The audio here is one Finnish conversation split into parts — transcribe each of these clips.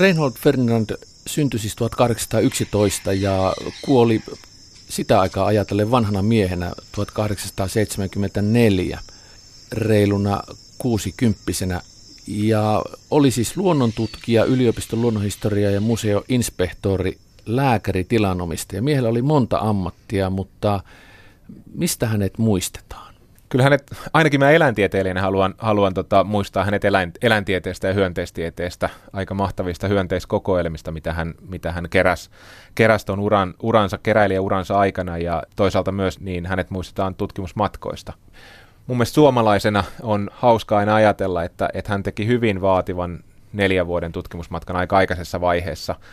Reinhold Ferdinand syntyi siis 1811 ja kuoli sitä aikaa ajatellen vanhana miehenä 1874 reiluna kuusikymppisenä ja oli siis luonnontutkija, yliopiston luonnonhistoria ja museoinspektori, lääkäri, tilanomistaja. Miehellä oli monta ammattia, mutta mistä hänet muistetaan? Kyllä hänet, ainakin mä eläintieteilijänä haluan, haluan tota, muistaa hänet eläin, eläintieteestä ja hyönteistieteestä, aika mahtavista hyönteiskokoelmista, mitä hän, mitä hän keräs, keräs ton uran, uransa, uransa aikana. Ja toisaalta myös niin hänet muistetaan tutkimusmatkoista. Mun mielestä suomalaisena on hauskaa aina ajatella, että, että hän teki hyvin vaativan neljän vuoden tutkimusmatkan aika aikaisessa vaiheessa –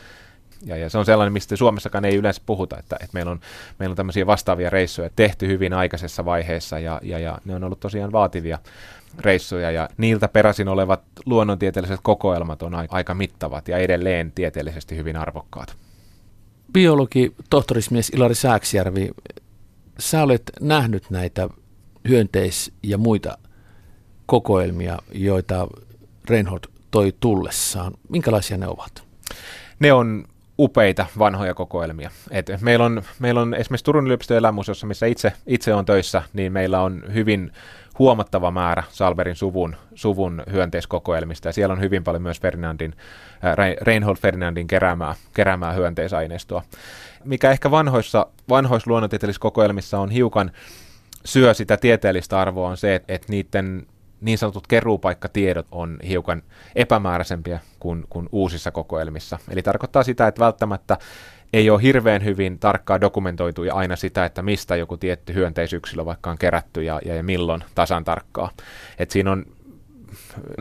ja, ja se on sellainen, mistä Suomessakaan ei yleensä puhuta, että, että meillä, on, meillä on tämmöisiä vastaavia reissuja tehty hyvin aikaisessa vaiheessa ja, ja, ja ne on ollut tosiaan vaativia reissuja ja niiltä peräisin olevat luonnontieteelliset kokoelmat on aika mittavat ja edelleen tieteellisesti hyvin arvokkaat. Biologi, tohtorismies Ilari Sääksjärvi, sä olet nähnyt näitä hyönteis- ja muita kokoelmia, joita Reinhold toi tullessaan. Minkälaisia ne ovat? Ne on upeita vanhoja kokoelmia. Et meillä, on, meillä on esimerkiksi Turun yliopiston elämuseossa, missä itse, itse on töissä, niin meillä on hyvin huomattava määrä Salberin suvun, suvun hyönteiskokoelmista, ja siellä on hyvin paljon myös Ferdinandin, Reinhold Ferdinandin keräämää, keräämää hyönteisaineistoa. Mikä ehkä vanhoissa, vanhoissa luonnontieteellisissä kokoelmissa on hiukan syö sitä tieteellistä arvoa, on se, että, että niiden niin sanotut keruupaikkatiedot on hiukan epämääräisempiä kuin, kuin uusissa kokoelmissa. Eli tarkoittaa sitä, että välttämättä ei ole hirveän hyvin tarkkaan dokumentoitu ja aina sitä, että mistä joku tietty hyönteisyksilö vaikka on kerätty ja, ja, ja milloin tasan tarkkaa. Et siinä on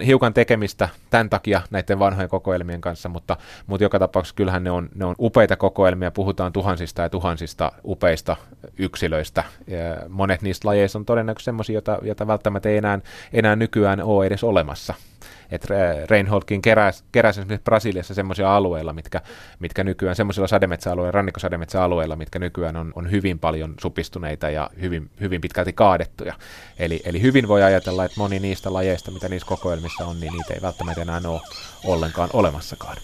hiukan tekemistä tämän takia näiden vanhojen kokoelmien kanssa, mutta, mutta joka tapauksessa kyllähän ne on, ne on upeita kokoelmia, puhutaan tuhansista ja tuhansista upeista yksilöistä. Monet niistä lajeista on todennäköisesti sellaisia, joita, joita välttämättä ei enää, enää nykyään ole edes olemassa että Reinholdkin keräsi, keräsi esimerkiksi Brasiliassa semmoisia alueilla, mitkä, mitkä nykyään, semmoisilla sademetsäalueilla, rannikkosademetsäalueilla, mitkä nykyään on, on hyvin paljon supistuneita ja hyvin, hyvin pitkälti kaadettuja. Eli, eli hyvin voi ajatella, että moni niistä lajeista, mitä niissä kokoelmissa on, niin niitä ei välttämättä enää ole ollenkaan olemassakaan.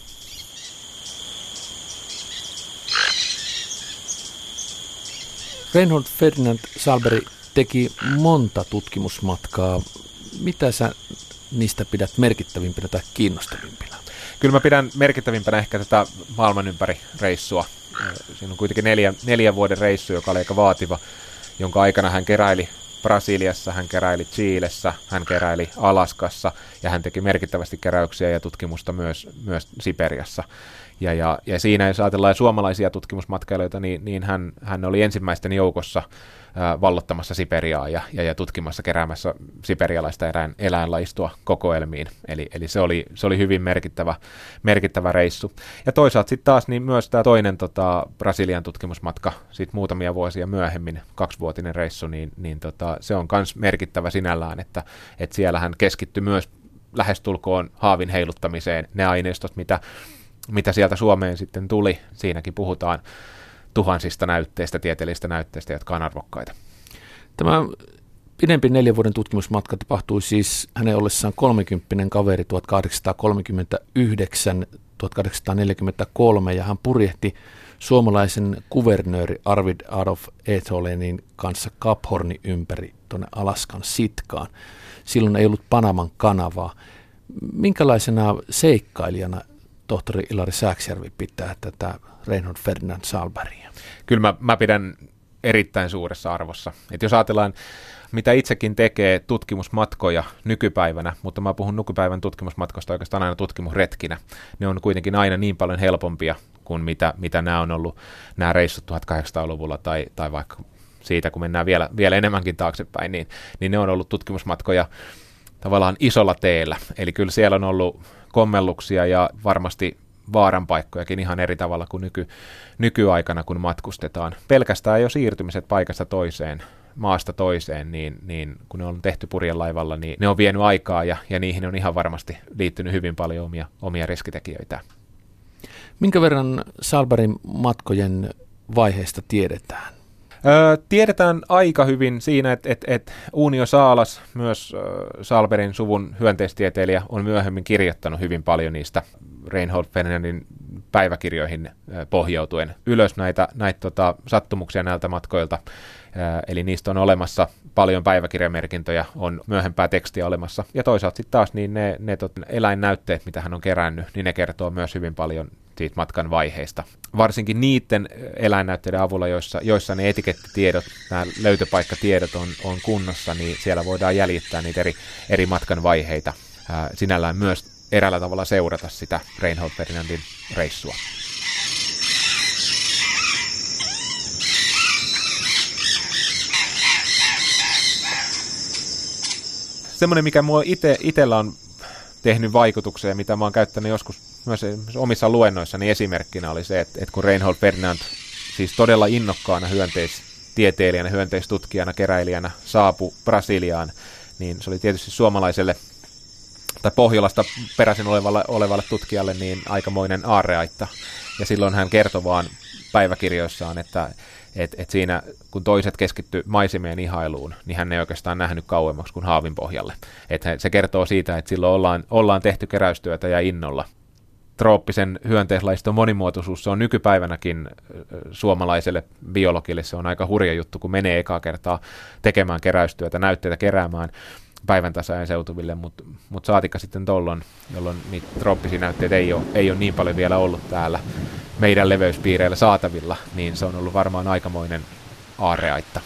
Reinhold Ferdinand Salberi teki monta tutkimusmatkaa. Mitä sä niistä pidät merkittävimpinä tai kiinnostavimpina? Kyllä mä pidän merkittävimpänä ehkä tätä maailman ympäri reissua. Siinä on kuitenkin neljä, neljän vuoden reissu, joka oli aika vaativa, jonka aikana hän keräili Brasiliassa, hän keräili Chiilessä, hän keräili Alaskassa ja hän teki merkittävästi keräyksiä ja tutkimusta myös, myös Siperiassa. Ja, ja, ja siinä, jos ajatellaan suomalaisia tutkimusmatkailijoita, niin, niin hän, hän oli ensimmäisten joukossa ää, vallottamassa Siperiaa ja, ja, ja tutkimassa, keräämässä siperialaista eläin, eläinlaistua kokoelmiin. Eli, eli se, oli, se oli hyvin merkittävä, merkittävä reissu. Ja toisaalta sitten taas niin myös tämä toinen tota, Brasilian tutkimusmatka, sitten muutamia vuosia myöhemmin, kaksivuotinen reissu, niin, niin tota, se on myös merkittävä sinällään, että, että siellä hän keskittyi myös lähestulkoon haavin heiluttamiseen. Ne aineistot, mitä mitä sieltä Suomeen sitten tuli. Siinäkin puhutaan tuhansista näytteistä, tieteellisistä näytteistä, jotka on arvokkaita. Tämä pidempi neljän vuoden tutkimusmatka tapahtui siis hänen ollessaan 30 kaveri 1839 1843 ja hän purjehti suomalaisen kuvernööri Arvid Adolf Etholenin kanssa Kaphorni ympäri tuonne Alaskan Sitkaan. Silloin ei ollut Panaman kanavaa. Minkälaisena seikkailijana tohtori Ilari Sääksjärvi pitää tätä Reinhold Ferdinand Salberia? Kyllä mä, mä pidän erittäin suuressa arvossa. Et jos ajatellaan, mitä itsekin tekee tutkimusmatkoja nykypäivänä, mutta mä puhun nykypäivän tutkimusmatkoista oikeastaan aina tutkimusretkinä. Ne on kuitenkin aina niin paljon helpompia kuin mitä, mitä nämä on ollut nämä reissut 1800-luvulla tai, tai vaikka siitä, kun mennään vielä, vielä enemmänkin taaksepäin, niin, niin ne on ollut tutkimusmatkoja tavallaan isolla teellä. Eli kyllä siellä on ollut kommelluksia ja varmasti vaaranpaikkojakin ihan eri tavalla kuin nyky, nykyaikana, kun matkustetaan. Pelkästään jo siirtymiset paikasta toiseen, maasta toiseen, niin, niin kun ne on tehty purjelaivalla, niin ne on vienyt aikaa ja, ja niihin on ihan varmasti liittynyt hyvin paljon omia, omia riskitekijöitä. Minkä verran Salberin matkojen vaiheista tiedetään? Öö, tiedetään aika hyvin siinä, että et, et Unio Saalas, myös ö, Salberin suvun hyönteistieteilijä, on myöhemmin kirjoittanut hyvin paljon niistä Reinhold Ferdinandin päiväkirjoihin pohjautuen ylös näitä, näitä tota, sattumuksia näiltä matkoilta. Eli niistä on olemassa paljon päiväkirjamerkintöjä, on myöhempää tekstiä olemassa. Ja toisaalta sitten taas niin ne, ne tot, eläinnäytteet, mitä hän on kerännyt, niin ne kertoo myös hyvin paljon siitä matkan vaiheista. Varsinkin niiden eläinnäytteiden avulla, joissa, joissa ne etikettitiedot, nämä löytöpaikkatiedot on, on kunnossa, niin siellä voidaan jäljittää niitä eri, eri matkan vaiheita. Ää, sinällään myös eräällä tavalla seurata sitä Reinhold Ferdinandin reissua. Semmoinen, mikä mua ite, itellä on tehnyt vaikutuksia, mitä mä oon käyttänyt joskus myös omissa luennoissani esimerkkinä oli se, että, että kun Reinhold Ferdinand siis todella innokkaana hyönteistieteilijänä, hyönteistutkijana, keräilijänä saapui Brasiliaan, niin se oli tietysti suomalaiselle tai Pohjolasta peräisin olevalle, olevalle tutkijalle niin aikamoinen aarreaitta. Ja silloin hän kertoi vaan päiväkirjoissaan, että et, et siinä kun toiset keskitty maisemien ihailuun, niin hän ei oikeastaan nähnyt kauemmaksi kuin haavin pohjalle. Et se kertoo siitä, että silloin ollaan, ollaan tehty keräystyötä ja innolla. Trooppisen hyönteislaiston monimuotoisuus, se on nykypäivänäkin suomalaiselle biologille, se on aika hurja juttu, kun menee ekaa kertaa tekemään keräystyötä, näytteitä keräämään päivän tasajan seutuville, mutta mut saatikka sitten tollon, jolloin niitä trooppisia näytteitä ei ole, ei ole niin paljon vielä ollut täällä meidän leveyspiireillä saatavilla, niin se on ollut varmaan aikamoinen aarreaitta.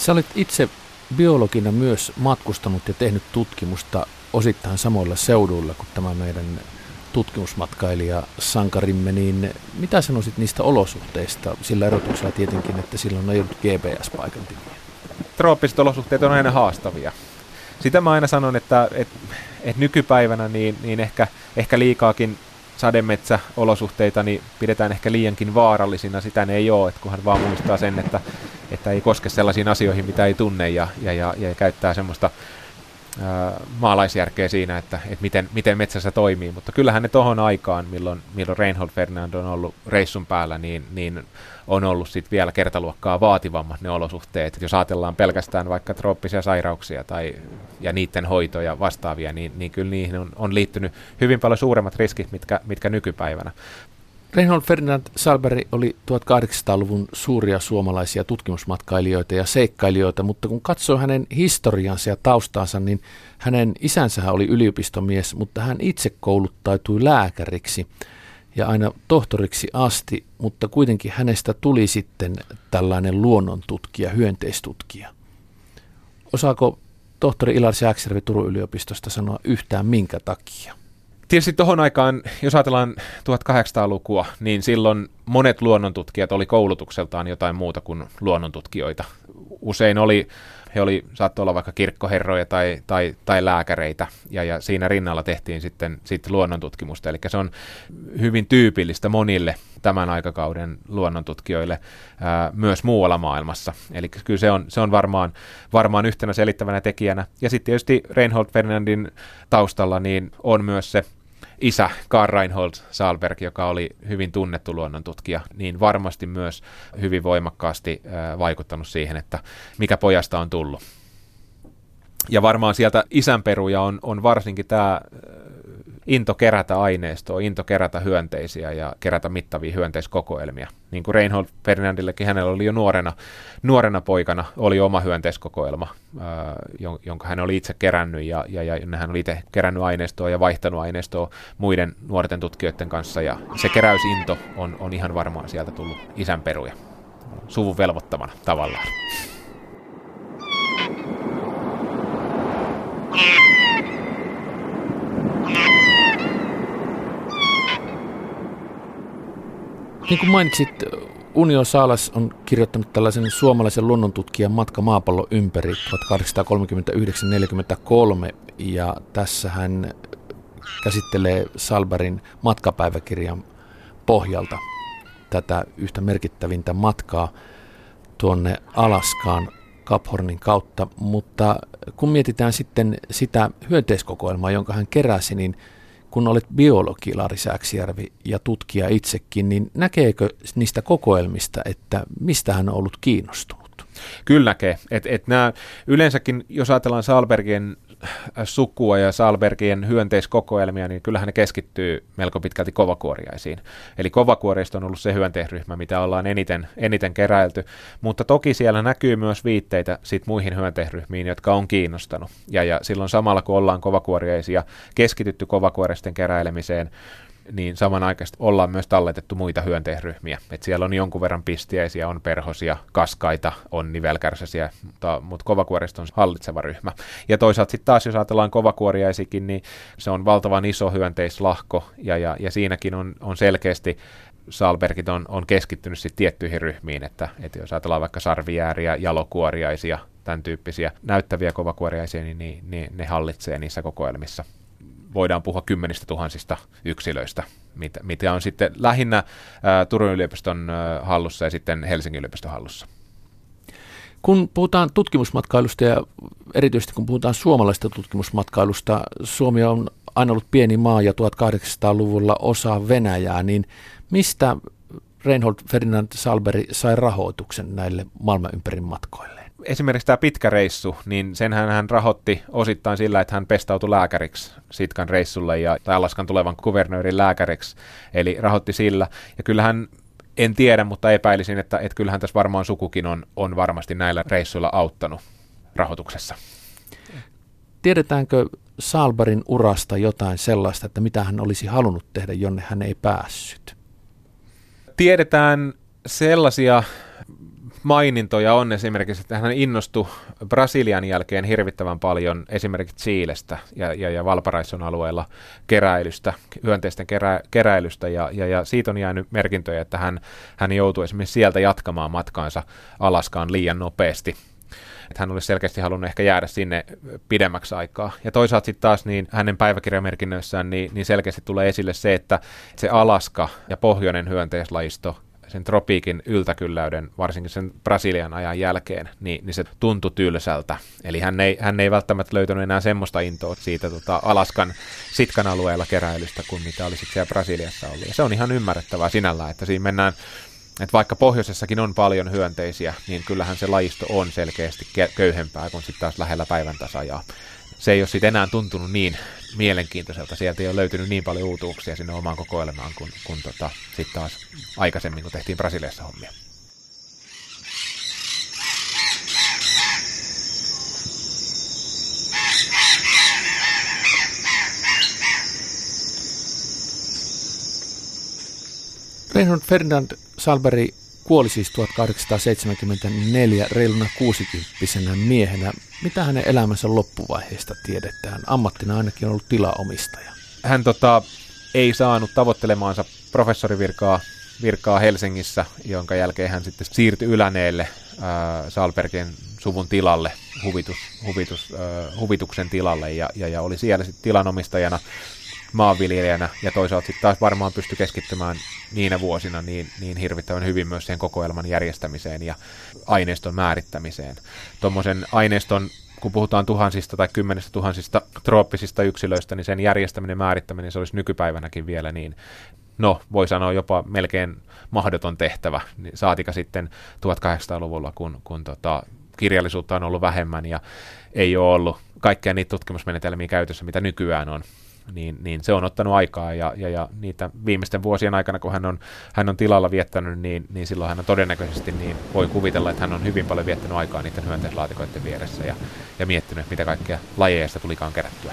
Sä olit itse biologina myös matkustanut ja tehnyt tutkimusta osittain samoilla seuduilla kuin tämä meidän tutkimusmatkailija sankarimme, niin mitä sanoisit niistä olosuhteista, sillä erotuksella tietenkin, että silloin ei ollut GPS-paikan Trooppiset olosuhteet on aina haastavia. Sitä mä aina sanon, että, että, että nykypäivänä niin, niin ehkä, ehkä liikaakin sademetsäolosuhteita niin pidetään ehkä liiankin vaarallisina, sitä ne ei ole, että kunhan vaan muistaa sen, että, että ei koske sellaisiin asioihin, mitä ei tunne ja, ja, ja, ja käyttää semmoista maalaisjärkeä siinä, että, että miten, miten metsässä toimii, mutta kyllähän ne tohon aikaan, milloin, milloin Reinhold Ferdinand on ollut reissun päällä, niin, niin on ollut sit vielä kertaluokkaa vaativammat ne olosuhteet. Jos ajatellaan pelkästään vaikka trooppisia sairauksia tai, ja niiden hoitoja vastaavia, niin, niin kyllä niihin on, on liittynyt hyvin paljon suuremmat riskit, mitkä, mitkä nykypäivänä. Reinhold Ferdinand Salberg oli 1800-luvun suuria suomalaisia tutkimusmatkailijoita ja seikkailijoita, mutta kun katsoo hänen historiansa ja taustaansa, niin hänen isänsä oli yliopistomies, mutta hän itse kouluttautui lääkäriksi ja aina tohtoriksi asti, mutta kuitenkin hänestä tuli sitten tällainen luonnontutkija, hyönteistutkija. Osaako tohtori Ilar Sääksjärvi Turun yliopistosta sanoa yhtään minkä takia? Tietysti tuohon aikaan, jos ajatellaan 1800-lukua, niin silloin monet luonnontutkijat oli koulutukseltaan jotain muuta kuin luonnontutkijoita. Usein oli, he oli, saattoi olla vaikka kirkkoherroja tai, tai, tai lääkäreitä, ja, ja siinä rinnalla tehtiin sitten, sitten luonnontutkimusta. Eli se on hyvin tyypillistä monille tämän aikakauden luonnontutkijoille ää, myös muualla maailmassa. Eli kyllä se on, se on varmaan, varmaan yhtenä selittävänä tekijänä. Ja sitten tietysti Reinhold Ferdinandin taustalla niin on myös se isä Karl Reinhold Salberg, joka oli hyvin tunnettu luonnontutkija, niin varmasti myös hyvin voimakkaasti vaikuttanut siihen, että mikä pojasta on tullut. Ja varmaan sieltä isänperuja on, on varsinkin tämä into kerätä aineistoa, into kerätä hyönteisiä ja kerätä mittavia hyönteiskokoelmia. Niin kuin Reinhold Ferdinandillekin, hänellä oli jo nuorena, nuorena poikana oli oma hyönteiskokoelma, ää, jonka hän oli itse kerännyt ja, ja, ja hän oli itse kerännyt aineistoa ja vaihtanut aineistoa muiden nuorten tutkijoiden kanssa ja se keräysinto on, on ihan varmaan sieltä tullut isän peruja suvun velvoittamana tavallaan. Niin kuin mainitsit, Unio Saalas on kirjoittanut tällaisen suomalaisen luonnontutkijan matka maapallo ympäri 1839-43 ja tässä hän käsittelee Salberin matkapäiväkirjan pohjalta tätä yhtä merkittävintä matkaa tuonne Alaskaan Kaphornin kautta, mutta kun mietitään sitten sitä hyönteiskokoelmaa, jonka hän keräsi, niin kun olet biologi Lari Sääksijärvi ja tutkija itsekin, niin näkeekö niistä kokoelmista, että mistä hän on ollut kiinnostunut? Kyllä näkee. Et, et nämä, yleensäkin, jos ajatellaan Salbergien sukua ja Salbergien hyönteiskokoelmia, niin kyllähän ne keskittyy melko pitkälti kovakuoriaisiin. Eli kovakuorista on ollut se hyönteisryhmä, mitä ollaan eniten, eniten keräilty, mutta toki siellä näkyy myös viitteitä sit muihin hyönteisryhmiin, jotka on kiinnostanut. Ja, ja silloin samalla kun ollaan kovakuoriaisia keskitytty kovakuoristen keräilemiseen, niin samanaikaisesti ollaan myös talletettu muita hyönteisryhmiä. Et siellä on jonkun verran pistiäisiä, on perhosia, kaskaita, on nivelkärsäsiä, mutta, mutta kovakuorista on hallitseva ryhmä. Ja toisaalta sitten taas, jos ajatellaan kovakuoriaisikin, niin se on valtavan iso hyönteislahko, ja, ja, ja siinäkin on, on selkeästi Salbergit on, on keskittynyt sitten tiettyihin ryhmiin, että, että jos ajatellaan vaikka sarvijääriä, jalokuoriaisia, tämän tyyppisiä näyttäviä kovakuoriaisia, niin, niin, niin ne hallitsee niissä kokoelmissa voidaan puhua kymmenistä tuhansista yksilöistä, mitä, mitä on sitten lähinnä ää, Turun yliopiston ää, hallussa ja sitten Helsingin yliopiston hallussa. Kun puhutaan tutkimusmatkailusta ja erityisesti kun puhutaan suomalaisesta tutkimusmatkailusta, Suomi on aina ollut pieni maa ja 1800-luvulla osa Venäjää, niin mistä Reinhold Ferdinand Salberi sai rahoituksen näille maailman matkoille? Esimerkiksi tämä pitkä reissu, niin senhän hän rahoitti osittain sillä, että hän pestautui lääkäriksi Sitkan reissulle ja, tai Alaskan tulevan kuvernöörin lääkäriksi, eli rahoitti sillä. Ja kyllähän en tiedä, mutta epäilisin, että, että kyllähän tässä varmaan sukukin on, on varmasti näillä reissuilla auttanut rahoituksessa. Tiedetäänkö Salbarin urasta jotain sellaista, että mitä hän olisi halunnut tehdä, jonne hän ei päässyt? Tiedetään sellaisia mainintoja on esimerkiksi, että hän innostui Brasilian jälkeen hirvittävän paljon esimerkiksi Chiilestä ja, ja, ja Valparaison alueella keräilystä, hyönteisten kerä, keräilystä, ja, ja, ja siitä on jäänyt merkintöjä, että hän, hän joutui esimerkiksi sieltä jatkamaan matkaansa Alaskaan liian nopeasti. Että hän olisi selkeästi halunnut ehkä jäädä sinne pidemmäksi aikaa. Ja toisaalta sitten taas niin hänen päiväkirjamerkinnöissään niin, niin selkeästi tulee esille se, että se Alaska ja pohjoinen hyönteislajisto sen tropiikin yltäkylläyden, varsinkin sen Brasilian ajan jälkeen, niin, niin se tuntui tylsältä. Eli hän ei, hän ei välttämättä löytänyt enää semmoista intoa siitä tota, Alaskan Sitkan alueella keräilystä kuin mitä olisi siellä Brasiliassa ollut. Ja se on ihan ymmärrettävää sinällään, että siinä mennään että vaikka pohjoisessakin on paljon hyönteisiä, niin kyllähän se lajisto on selkeästi köyhempää kuin sitten taas lähellä päivän tasajaa se ei ole sitten enää tuntunut niin mielenkiintoiselta. Sieltä ei ole löytynyt niin paljon uutuuksia sinne omaan kokoelmaan kuin, kuin tota, sitten taas aikaisemmin, kun tehtiin Brasiliassa hommia. Reinhold Ferdinand Salberi kuoli siis 1874 reiluna 60 miehenä. Mitä hänen elämänsä loppuvaiheesta tiedetään? Ammattina ainakin on ollut tilaomistaja. Hän tota, ei saanut tavoittelemaansa professorivirkaa virkaa Helsingissä, jonka jälkeen hän sitten siirtyi Yläneelle äh, Salbergin suvun tilalle, huvitus, huvitus, äh, huvituksen tilalle, ja, ja, ja oli siellä sitten tilanomistajana maanviljelijänä ja toisaalta sitten taas varmaan pysty keskittymään niinä vuosina niin, niin hirvittävän hyvin myös sen kokoelman järjestämiseen ja aineiston määrittämiseen. Tuommoisen aineiston kun puhutaan tuhansista tai kymmenestä tuhansista trooppisista yksilöistä, niin sen järjestäminen, määrittäminen, se olisi nykypäivänäkin vielä niin, no voi sanoa jopa melkein mahdoton tehtävä, niin saatika sitten 1800-luvulla, kun, kun tota, kirjallisuutta on ollut vähemmän ja ei ole ollut kaikkia niitä tutkimusmenetelmiä käytössä, mitä nykyään on niin, niin se on ottanut aikaa ja, ja, ja niitä viimeisten vuosien aikana, kun hän on, hän on tilalla viettänyt, niin, niin silloin hän on todennäköisesti, niin voi kuvitella, että hän on hyvin paljon viettänyt aikaa niiden hyönteislaatikoiden vieressä ja, ja miettinyt, mitä kaikkea lajeista tulikaan kerättyä.